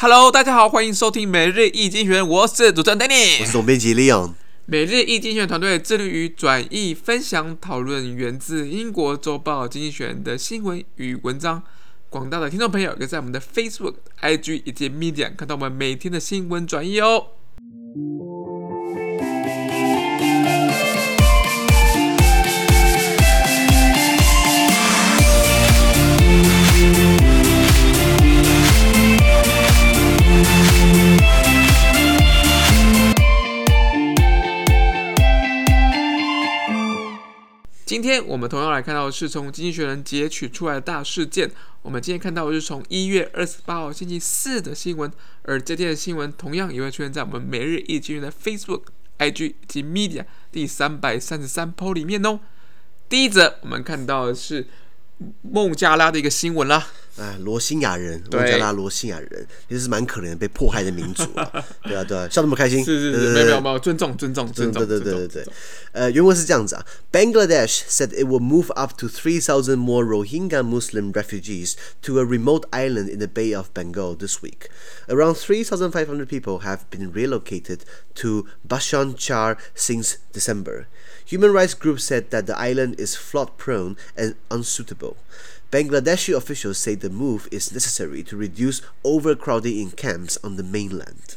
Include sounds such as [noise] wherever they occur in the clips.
Hello，大家好，欢迎收听每日易精选，我是主持人 Danny，我是总编辑 Leon。每日一经济学人团队致力于转译、分享、讨论源自英国周报《经济学人》的新闻与文章。广大的听众朋友可以在我们的 Facebook、IG 以及 Medium 看到我们每天的新闻转译哦。今天我们同样来看到的是从《经济学人》截取出来的大事件。我们今天看到的是从一月二十八号星期四的新闻，而这天的新闻同样也会出现在我们每日一经济学人的 Facebook、IG 及 Media 第三百三十三 po 里面哦。第一则，我们看到的是孟加拉的一个新闻啦。哎，罗兴亚人，孟加拉罗兴亚人，其实是蛮可怜的，被迫害的民族啊。对啊，对啊，笑那么开心，是是是，没有没有，尊重尊重尊重，对对对对对。呃，原文是这样子啊，Bangladesh [laughs] said it will move up to three thousand more Rohingya Muslim refugees to a remote island in the Bay of Bengal this week. Around three thousand five hundred people have been relocated to Bhasan Char since December. Human rights groups said that the island is flood-prone and unsuitable. Bangladeshi officials say the move is necessary to reduce overcrowding in camps on the mainland.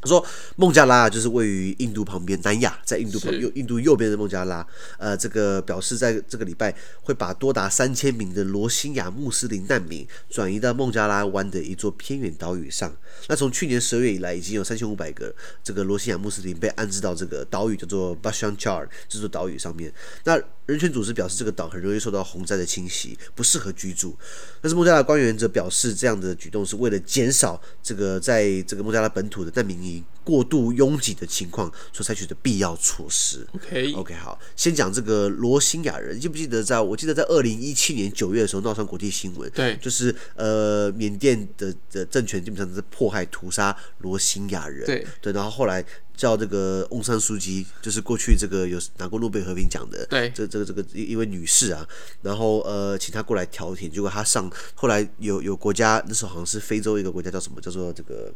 他说：“孟加拉就是位于印度旁边，南亚在印度旁右印度右边的孟加拉。呃，这个表示在这个礼拜会把多达三千名的罗兴亚穆斯林难民转移到孟加拉湾的一座偏远岛屿上。那从去年十二月以来，已经有三千五百个这个罗兴亚穆斯林被安置到这个岛屿叫做 Bhasan Char 这座岛屿上面。那人权组织表示，这个岛很容易受到洪灾的侵袭，不适合居住。但是孟加拉官员则表示，这样的举动是为了减少这个在这个孟加拉本土的难民营过度拥挤的情况所采取的必要措施。OK OK，好，先讲这个罗兴亚人，记不记得在我记得在二零一七年九月的时候闹上国际新闻？对，就是呃缅甸的的政权基本上是迫害屠杀罗兴亚人。对对，然后后来。叫这个翁山苏姬，就是过去这个有拿过诺贝尔和平奖的，对，这这个这个一一位女士啊，然后呃，请她过来调停，结果她上，后来有有国家，那时候好像是非洲一个国家叫什么，叫做这个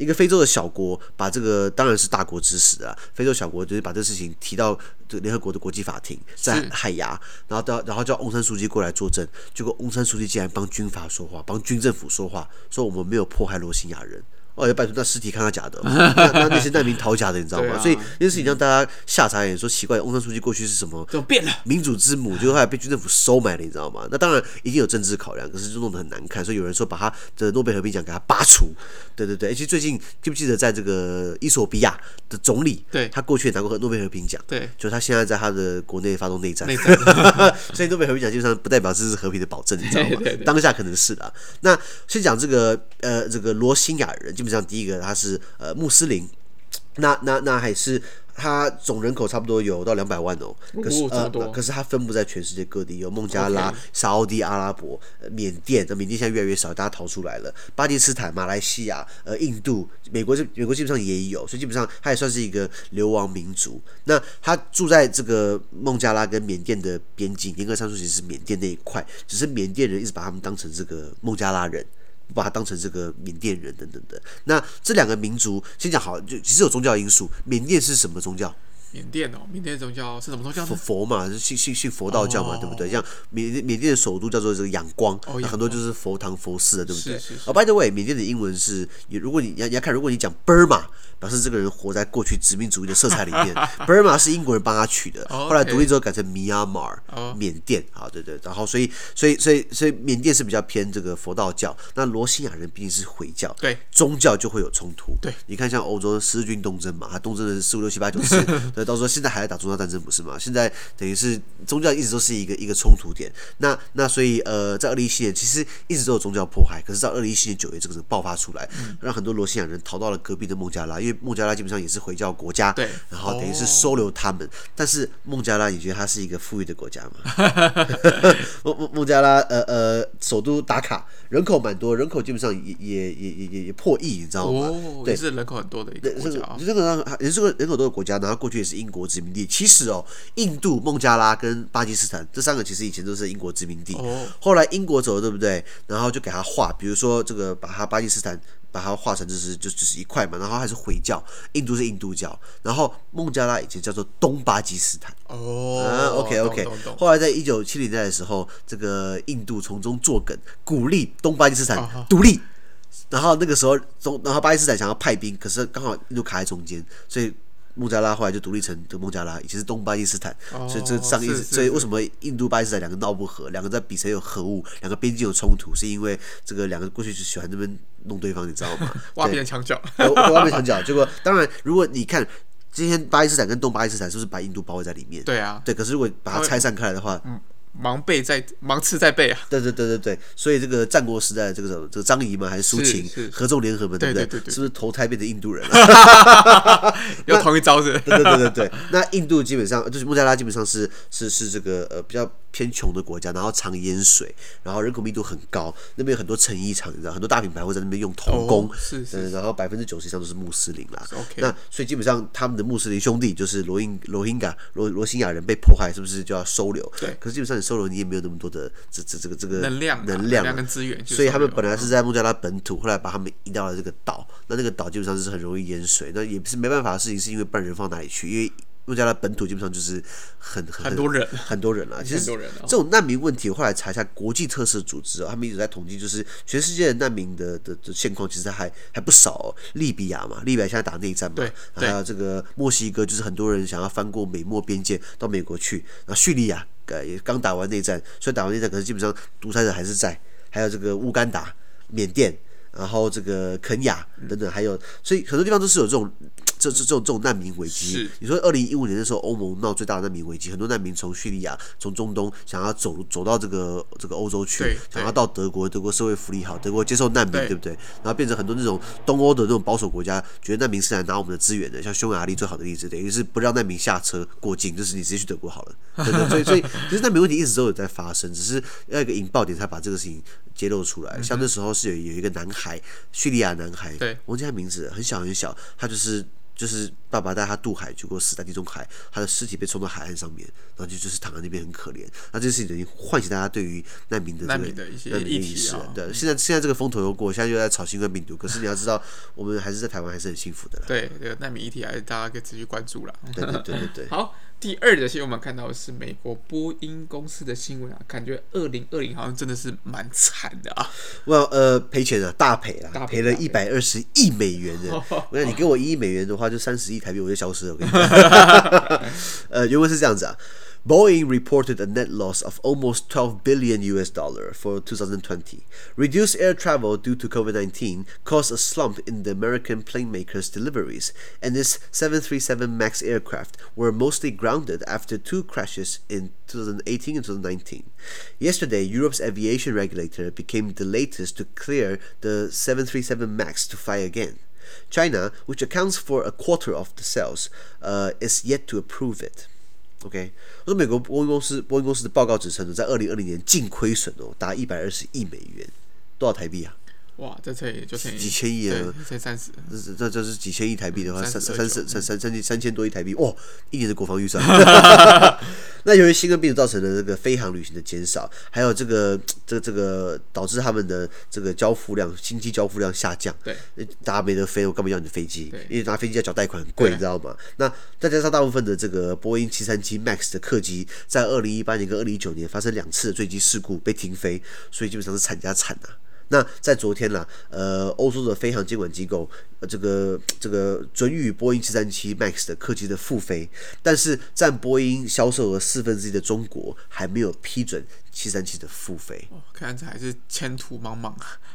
一个非洲的小国，把这个当然是大国之死啊，非洲小国就是把这事情提到这联合国的国际法庭，在海牙，然后到然后叫翁山书记过来作证，结果翁山书记竟然帮军阀说话，帮军政府说话，说我们没有迫害罗兴亚人。哦，要拜托，那尸体看他假的，[laughs] 那那那些难民逃假的，你知道吗？啊、所以那件事情让大家下傻眼，说奇怪，翁山苏姬过去是什么？怎么变了？民主之母，就后来被军政府收买了，你知道吗？那当然一定有政治考量，可是就弄得很难看，所以有人说把他的诺贝尔和平奖给他拔除。对对对，而且最近记不记得在这个伊索比亚的总理，对，他过去也拿过诺贝尔和平奖，对，就他现在在他的国内发动内战，内战 [laughs] 所以诺贝尔和平奖基本上不代表这是和平的保证，你知道吗？对对对，当下可能是的。那先讲这个呃，这个罗兴亚人，基本上第一个他是。呃穆斯林，那那那还是他总人口差不多有到两百万哦，可是呃可是他分布在全世界各地，有孟加拉、沙乌地阿拉伯、缅甸，那缅甸现在越来越少，大家逃出来了，巴基斯坦、马来西亚、呃印度、美国是，美国基本上也有，所以基本上他也算是一个流亡民族。那他住在这个孟加拉跟缅甸的边境，严格上说其实是缅甸那一块，只是缅甸人一直把他们当成这个孟加拉人。把他当成这个缅甸人等等的，那这两个民族先讲好，就其实有宗教因素。缅甸是什么宗教？缅甸哦，缅甸宗教是什么宗教？佛佛嘛，是信信信佛道教嘛，哦、对不对？像缅甸缅甸的首都叫做这个仰光，很多就是佛堂佛寺的，对不对？哦、oh,，by the way，缅甸的英文是，如果你你要看，如果你讲 Burma，表示这个人活在过去殖民主义的色彩里面。[laughs] Burma 是英国人帮他取的，后来独立之后改成 Myanmar，缅甸。啊，对对，然后所以所以所以所以缅甸是比较偏这个佛道教，那罗兴亚人毕竟是回教，对，宗教就会有冲突。对，你看像欧洲十字军东征嘛，他东征的是四五六七八九 [laughs] 十。到时候现在还在打宗教战争，不是吗？现在等于是宗教一直都是一个一个冲突点。那那所以呃，在二零一七年其实一直都有宗教迫害，可是到二零一七年九月这个时候爆发出来，嗯、让很多罗兴亚人逃到了隔壁的孟加拉，因为孟加拉基本上也是回教国家，对，然后等于是收留他们。哦、但是孟加拉，你觉得它是一个富裕的国家吗？[laughs] [laughs] 孟孟孟加拉呃呃，首都打卡人口蛮多，人口基本上也也也也也破亿，你知道吗？哦，对，是人口很多的一个国家，这个人口人口多的国家，然后过去也是。是英国殖民地。其实哦，印度、孟加拉跟巴基斯坦这三个其实以前都是英国殖民地。哦。后来英国走了，对不对？然后就给他划，比如说这个把他巴基斯坦把它划成就是就只是一块嘛，然后还是回教，印度是印度教，然后孟加拉以前叫做东巴基斯坦。哦。啊，OK OK。后来在一九七零年代的时候，这个印度从中作梗，鼓励东巴基斯坦独立。然后那个时候中，然后巴基斯坦想要派兵，可是刚好印度卡在中间，所以孟加拉后来就独立成这个孟加拉，以前是东巴基斯坦，哦、所以这上意思，所以为什么印度巴基斯坦两个闹不和，两个在比谁有核武，两个边境有冲突，是因为这个两个过去就喜欢这边弄对方，你知道吗？[laughs] [laughs] 挖边墙角，挖边墙角。结果当然，如果你看今天巴基斯坦跟东巴基斯坦是不是把印度包围在里面？对啊，对。可是如果把它拆散开来的话，嗯。芒背在芒刺在背啊！对对对对对，所以这个战国时代的这个什么这个张仪嘛，还是苏秦合纵联合嘛，对不对？对对对对，是不是投胎变成印度人了？[laughs] 有同一招是。[laughs] 对对对对对。那印度基本上就是孟加拉，基本上是是是这个呃比较偏穷的国家，然后常淹水，然后人口密度很高，那边有很多成衣厂，你知道，很多大品牌会在那边用童工，哦、是是，是。然后百分之九十以上都是穆斯林啦。OK。那所以基本上他们的穆斯林兄弟就是罗英罗英嘎罗罗兴亚人被迫害，是不是就要收留？对。可是基本上你收容你也没有那么多的这这这个这个能量、啊、能量、啊、跟资源，所以他们本来是在孟加拉本土，后来把他们移到了这个岛。那那个岛基本上是很容易淹水，那也是没办法的事情，是因为不然人放哪里去？因为孟加拉本土基本上就是很很很多人，很多人啊。其实这种难民问题，我后来查一下国际特色组织他们一直在统计，就是全世界的难民的的的现况，其实还还不少、哦。利比亚嘛，利比亚现在打内战嘛，还有这个墨西哥，就是很多人想要翻过美墨边界到美国去。然后叙利亚呃。也刚打完内战，虽然打完内战，可是基本上独裁者还是在。还有这个乌干达、缅甸，然后这个肯雅等等，还有，所以很多地方都是有这种。这这这种这种难民危机，你说二零一五年的时候，欧盟闹最大的难民危机，很多难民从叙利亚、从中东想要走走到这个这个欧洲去，想要到德国，德国社会福利好，德国接受难民，对，对不对？然后变成很多那种东欧的那种保守国家，觉得难民是来拿我们的资源的，像匈牙利最好的例子，等于是不让难民下车过境，就是你直接去德国好了，对对，所以所以 [laughs] 其实难民问题一直都有在发生，只是要一个引爆点才把这个事情揭露出来。像那时候是有有一个男孩，叙利亚男孩，对，忘记他名字，很小很小，他就是。就是爸爸带他渡海，结果死在地中海，他的尸体被冲到海岸上面，然后就就是躺在那边很可怜。那这件事情等于唤醒大家对于难民的这个难民的一些意识。对，现在现在这个风头又过，现在又在炒新冠病毒。可是你要知道，我们还是在台湾还是很幸福的。对，这个难民议题还是大家可以持续关注了。对对对对对。[laughs] 好。第二的新闻，我们看到的是美国波音公司的新闻啊，感觉二零二零好像真的是蛮惨的啊。我、well, 呃赔钱了，大赔了，赔了一百二十亿美元的。[laughs] 我想你给我一亿美元的话，就三十亿台币我就消失了。我跟你讲，呃，原文是这样子啊。Boeing reported [laughs] a net loss of almost 12 billion US dollar for 2020. Reduced air travel due to COVID-19 caused a slump in the American plane maker's deliveries, and its 737 MAX aircraft were mostly grounded after two crashes in 2018 and 2019. Yesterday, Europe's aviation regulator became the latest to clear the 737 MAX to fly again. China, which accounts for a quarter of the sales, uh, is yet to approve it. OK，我说美国波音公司波音公司的报告指称呢，在二零二零年净亏损哦达一百二十亿美元，多少台币啊？哇，这才就几千亿啊，才三十，这这这是几千亿台币的话，三三三三三三三千多亿台币，哇，一年的国防预算。那由于新冠病毒造成的这个飞航旅行的减少，还有这个这个这个导致他们的这个交付量，新机交付量下降。对，大家没得飞，我干嘛要你的飞机？因为拿飞机要缴贷款很贵，你知道吗？那再加上大部分的这个波音七三七 MAX 的客机，在二零一八年跟二零一九年发生两次的坠机事故被停飞，所以基本上是惨加惨啊。那在昨天呢，呃，欧洲的飞航监管机构，呃，这个这个准予波音七三七 MAX 的客机的复飞，但是占波音销售额四分之一的中国还没有批准七三七的复飞。哦，看样子还是前途茫茫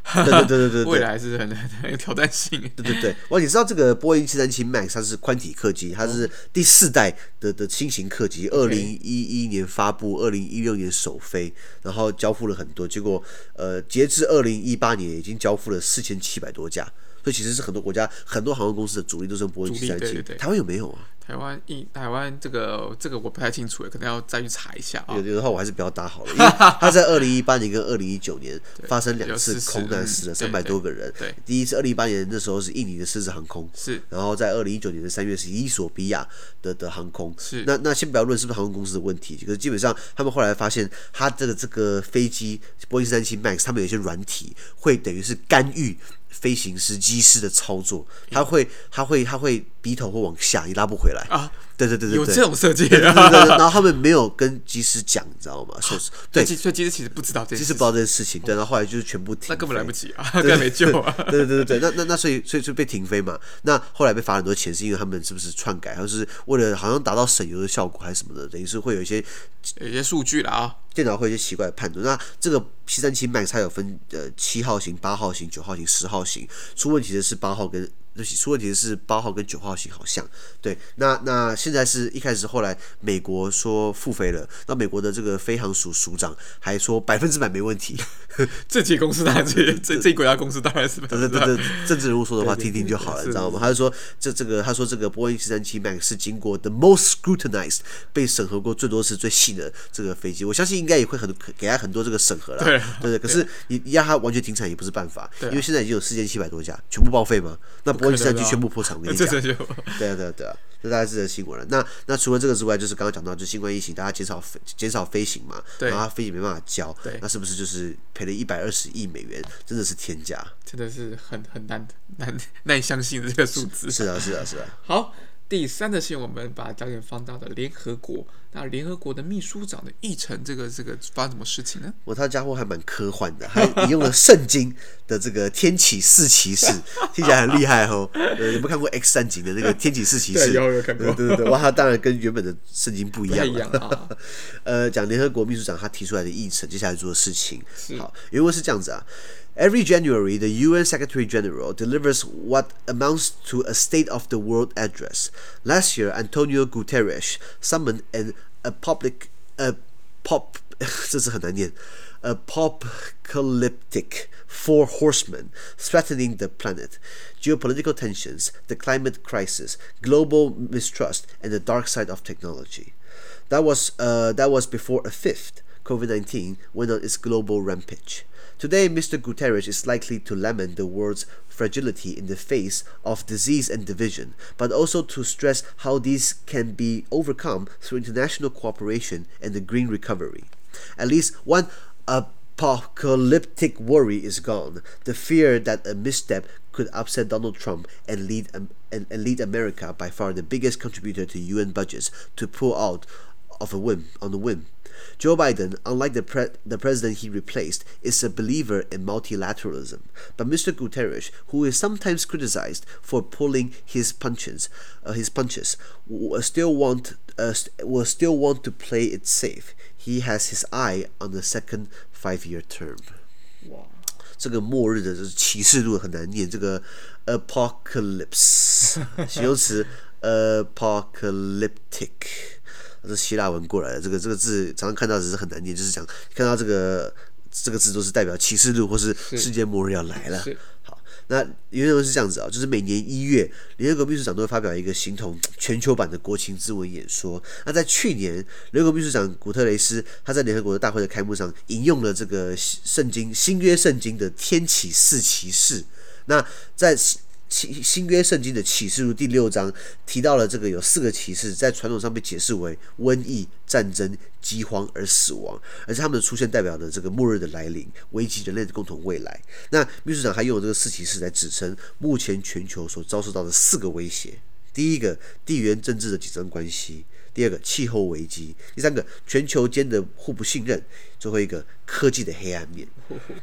啊！对对对对对，[laughs] 未来还是很很有 [laughs] 挑战性。对对对，哇，你知道这个波音七三七 MAX 它是宽体客机，它是第四代的的新型客机，二零一一年发布，二零一六年首飞，然后交付了很多，结果呃，截至二零一八年已经交付了四千七百多架。所以其实是很多国家很多航空公司的主力都是用波音七三七。台湾有没有啊？台湾一台湾这个这个我不太清楚，可能要再去查一下啊。有的话我还是不要搭好了，因为 [laughs] 他在二零一八年跟二零一九年发生两次空难，死了三百多个人。对，第一次二零一八年那时候是印尼的狮子航空，是。然后在二零一九年的三月是伊索比亚的的航空，是。那那先不要论是不是航空公司的问题，可是基本上他们后来发现，他这个这个飞机波音三七 MAX，他们有一些软体会等于是干预。飞行师、机师的操作，他会，他会，他会鼻头会往下，你拉不回来啊！对对对对，有这种设计然后他们没有跟机师讲，你知道吗？[laughs] 说是对，所以机师其实不知道这，机师不知道这件事情。对，然后后来就是全部停，那根本来不及啊，根本没救啊！对对对对，那那那所以所以就被停飞嘛。那后来被罚很多钱，是因为他们是不是篡改，还是为了好像达到省油的效果，还是什么的？等于是会有一些有一些数据了啊。电脑会有一些奇怪的判断。那这个 P 三七 MAX 它有分呃七号型、八号型、九号型、十号型。出问题的是八号跟。对不起，出问题的是八号跟九号型好像，对，那那现在是一开始，后来美国说复飞了，那美国的这个飞航署署长还说百分之百没问题。[laughs] 这几个公司当然这这这国家公司当然是，对对对，政治人物说的话听听就好了，你知道吗？他就说这这个他说这个波音七三七 MAX 是经过 the most scrutinized 被审核过最多次最细的这个飞机，我相信应该也会很给他很多这个审核了，对对对。可是你让他完全停产也不是办法，因为现在已经有四千七百多架全部报废嘛，那。波音七三七宣布破产，我跟你讲，[laughs] [laughs] 对啊对啊对啊，这大概是这新闻了。那那除了这个之外，就是刚刚讲到，就新冠疫情，大家减少飞减少飞行嘛，对然后飞机没办法交，对那是不是就是赔了一百二十亿美元？真的是天价，真的是很很难难难以相信的这个数字。是啊是啊是啊。是啊好。第三的新闻，我们把焦点放到了联合国。那联合国的秘书长的议程，这个这个发生什么事情呢？我他家伙还蛮科幻的，还引用了圣经的这个天启四骑士，听起来很厉害哦。呃，有没有看过 X 战警的那个天启四骑士？有有看过。对对对，哇，他当然跟原本的圣经不一样。一样啊。[laughs] 呃，讲联合国秘书长他提出来的议程，接下来做的事情。好，原文是这样子啊。Every January, the UN Secretary General delivers what amounts to a State of the World address. Last year, Antonio Guterres summoned an a public a pop [laughs] 这是很难念 apocalyptic four horsemen threatening the planet, geopolitical tensions, the climate crisis, global mistrust, and the dark side of technology. That was uh, that was before a fifth COVID-19 went on its global rampage. Today, Mr. Guterres is likely to lament the world's fragility in the face of disease and division, but also to stress how these can be overcome through international cooperation and the green recovery. At least one apocalyptic worry is gone the fear that a misstep could upset Donald Trump and lead, um, and, and lead America, by far the biggest contributor to UN budgets, to pull out of a whim on a whim. Joe Biden, unlike the, pre- the president he replaced, is a believer in multilateralism. But Mr. Guterres, who is sometimes criticized for pulling his punches, uh, his punches, will still want uh, will still want to play it safe. He has his eye on the second five-year term. 哇，这个末日的这启示录很难念，这个 apocalypse [laughs] 形容词 apocalyptic。 是希腊文过来的，这个这个字常常看到只是很难念，就是讲看到这个这个字都是代表启示录或是世界末日要来了。好，那原文是这样子啊，就是每年一月，联合国秘书长都会发表一个形同全球版的国情咨文演说。那在去年，联合国秘书长古特雷斯他在联合国的大会的开幕上引用了这个圣经新约圣经的天启四骑士。那在新新约圣经的启示录第六章提到了这个有四个骑士，在传统上被解释为瘟疫、战争、饥荒而死亡，而且他们的出现代表着这个末日的来临，危及人类的共同未来。那秘书长还用这个四骑士来指称目前全球所遭受到的四个威胁：第一个，地缘政治的紧张关系。第二个气候危机，第三个全球间的互不信任，最后一个科技的黑暗面。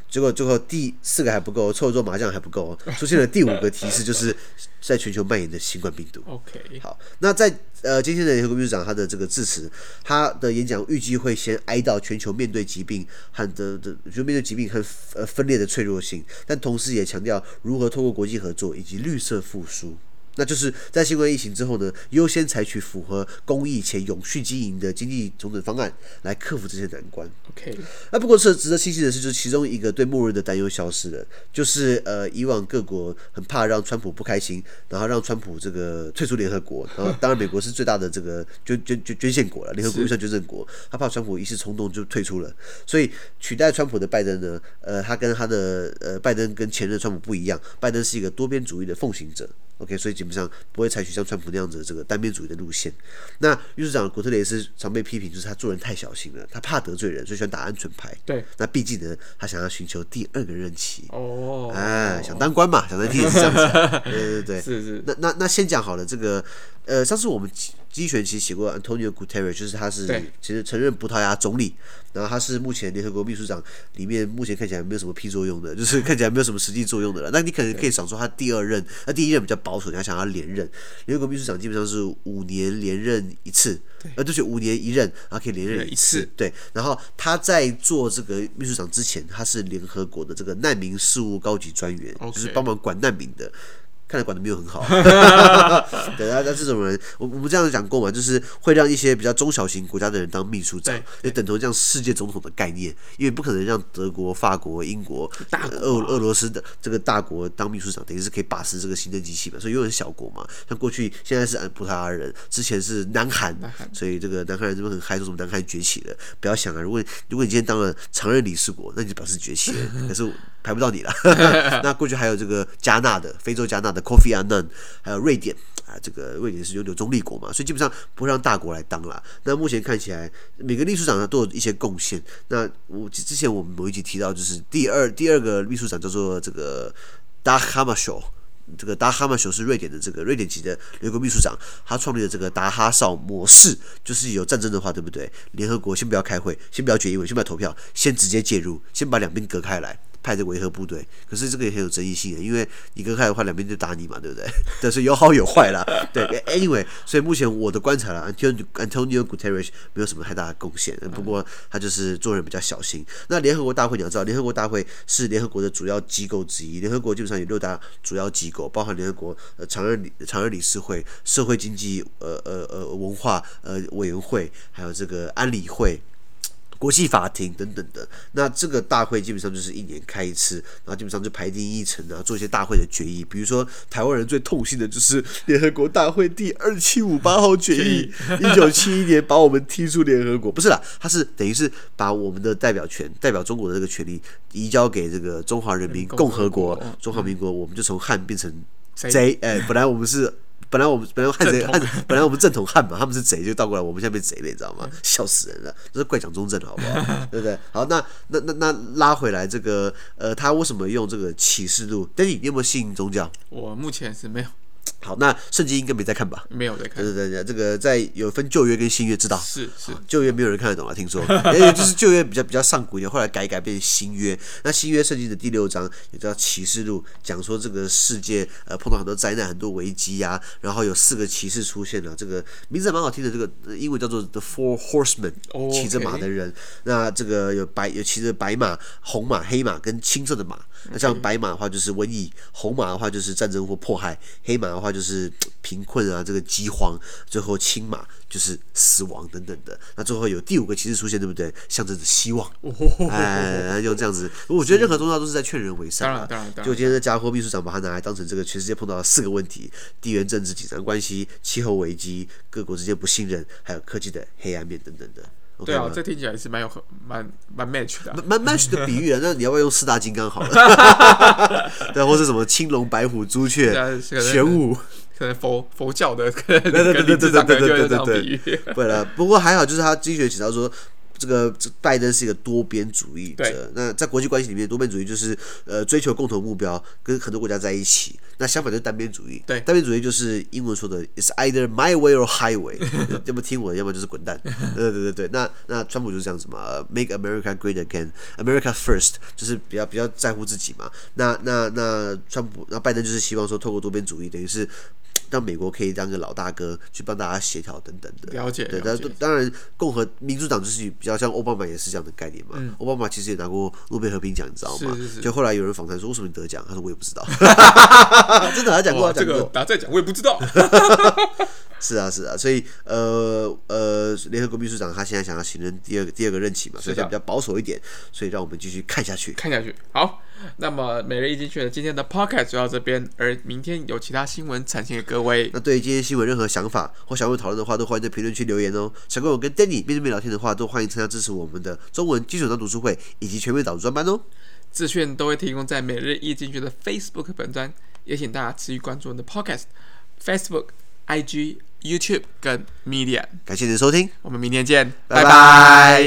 结果最后第四个还不够，凑一桌麻将还不够，出现了第五个提示，就是在全球蔓延的新冠病毒。OK，好，那在呃今天的联合国秘书长他的这个致辞，他的演讲预计会先哀悼全球面对疾病和的的就面对疾病和呃分裂的脆弱性，但同时也强调如何通过国际合作以及绿色复苏。那就是在新冠疫情之后呢，优先采取符合公益且永续经营的经济重整方案，来克服这些难关。OK，那不过是值得庆幸的是，就是其中一个对末日的担忧消失了，就是呃，以往各国很怕让川普不开心，然后让川普这个退出联合国，然后当然美国是最大的这个捐捐捐捐献国了，联合国预算捐赠国，他怕川普一时冲动就退出了，所以取代川普的拜登呢，呃，他跟他的呃拜登跟前任川普不一样，拜登是一个多边主义的奉行者。OK，所以基本上不会采取像川普那样子的这个单边主义的路线。那秘书长古特雷斯常被批评，就是他做人太小心了，他怕得罪人，所以喜欢打安全牌。对，那毕竟呢，他想要寻求第二个任期。哦，哎，想当官嘛，想当天也是这样子。[laughs] 对对对，是是。那那那先讲好了，这个呃，上次我们经济学人其实写过 Antonio Guterres，就是他是其实曾任葡萄牙总理，然后他是目前联合国秘书长里面目前看起来没有什么屁作用的，就是看起来没有什么实际作用的了。那你可能可以想说他第二任，那第一任比较保守，你要想要连任，联合国秘书长基本上是五年连任一次，呃，就是五年一任，然后可以连任一次，对。然后他在做这个秘书长之前，他是联合国的这个难民事务高级专员，就是帮忙管难民的。看来管的没有很好，[laughs] 对啊，那这种人，我我们这样讲过嘛，就是会让一些比较中小型国家的人当秘书长，就等同这样世界总统的概念，因为不可能让德国、法国、英国、大俄俄罗斯的这个大国当秘书长，等于是可以把持这个行政机器嘛，所以又很小国嘛。像过去现在是葡萄牙人，之前是南韩，所以这个南韩人这边很嗨，说什么南韩崛起了，不要想啊，如果如果你今天当了常任理事国，那你就表示崛起了，可是排不到你了。[laughs] 那过去还有这个加纳的非洲加纳的。Kofi Annan，还有瑞典啊，这个瑞典是拥有中立国嘛，所以基本上不会让大国来当了。那目前看起来，每个秘书长呢都有一些贡献。那我之前我们某一集提到，就是第二第二个秘书长叫做这个 Dag Hammarskjöld，这个 Dag Hammarskjöld 是瑞典的这个瑞典籍的联合国秘书长，他创立了这个达哈少模式，就是有战争的话，对不对？联合国先不要开会，先不要决议会，先不要投票，先直接介入，先把两边隔开来。派这维和部队，可是这个也很有争议性的，因为你隔开的话，两边就打你嘛，对不对？[laughs] 但是有好有坏啦。对，anyway，所以目前我的观察啦，Antonio Antonio Guterres 没有什么太大的贡献，不过他就是做人比较小心。那联合国大会你要知道，联合国大会是联合国的主要机构之一，联合国基本上有六大主要机构，包含联合国呃常任理常任理事会、社会经济呃呃呃文化呃委员会，还有这个安理会。国际法庭等等的，那这个大会基本上就是一年开一次，然后基本上就排定议程啊，做一些大会的决议。比如说，台湾人最痛心的就是联合国大会第二七五八号决议，[laughs] 一九七一年把我们踢出联合国，不是啦，他是等于是把我们的代表权，代表中国的这个权利移交给这个中华人民共和国，中华民国，我们就从汉变成 Z，，哎，本来我们是。本来我们本来汉贼汉，本来我们正统汉嘛，他们是贼，就倒过来，我们现在变贼了，你知道吗？[laughs] 笑死人了，这是怪蒋中正，好不好？[laughs] 对不对？好，那那那那拉回来，这个呃，他为什么用这个启示录？Danny，你有没有信宗教？我目前是没有。好，那圣经应该没在看吧？没有在看。对对对，这个在有分旧约跟新约，知道？是是，旧约没有人看得懂啊，听说，[laughs] 哎，就是旧约比较比较上古一点，后来改一改变新约。那新约圣经的第六章也叫启示录，讲说这个世界呃碰到很多灾难、很多危机呀、啊，然后有四个骑士出现了，这个名字蛮好听的，这个英文叫做 The Four Horsemen，骑着马的人。那这个有白有骑着白马、红马、黑马跟青色的马。那像白马的话就是瘟疫，红马的话就是战争或迫害，黑马的话就是贫困啊，这个饥荒，最后青马就是死亡等等的。那最后有第五个骑士出现，对不对？象征着希望。哎，用这样子，我觉得任何宗教都是在劝人为善啊。就今天的家伙秘书长把它拿来当成这个全世界碰到了四个问题：地缘政治紧张关系、气候危机、各国之间不信任，还有科技的黑暗面等等的。对啊，这听起来是蛮有很蛮蛮 match 的、啊，蛮 [laughs] match 的比喻啊。那你要不要用四大金刚好了？[laughs] 对，或是什么青龙、白虎、朱雀、玄武，可能佛佛教的，对对对对对对对对对对。对了，不过还好，就是他经济学提到说。这个拜登是一个多边主义者。那在国际关系里面，多边主义就是呃追求共同目标，跟很多国家在一起。那相反就是单边主义。对，单边主义就是英文说的，It's either my way or highway，[laughs] 要么听我的，要么就是滚蛋。对对对对，那那川普就是这样子嘛，Make America Great Again，America First，就是比较比较在乎自己嘛。那那那川普，那拜登就是希望说，透过多边主义，等于是。让美国可以当个老大哥去帮大家协调等等的。了解，对，了解当当然，共和民主党就是比较像奥巴马也是这样的概念嘛。嗯奥巴马其实也拿过诺贝尔和平奖，你知道吗？是是是就后来有人访谈说，为什么你得奖？他说我也不知道，[laughs] 真的他讲过，哇，他讲过。这个大家再讲我也不知道。是啊，是啊，所以呃呃，联合国秘书长他现在想要形成第二个第二个任期嘛，所以他比较保守一点，所以让我们继续看下去。看下去，好，那么每日一经济学今天的 podcast 就到这边，而明天有其他新闻呈现给各位。那对于今天新闻任何想法或想要讨论的话，都欢迎在评论区留言哦。想跟我跟 Danny 面对面聊天的话，都欢迎参加支持我们的中文基础章读书会以及全面导读专班哦。资讯都会提供在每日一经济学的 Facebook 本专，也请大家持续关注我们的 podcast、Facebook、IG、youtube 跟 media 感谢你的收听。我们明天见拜拜。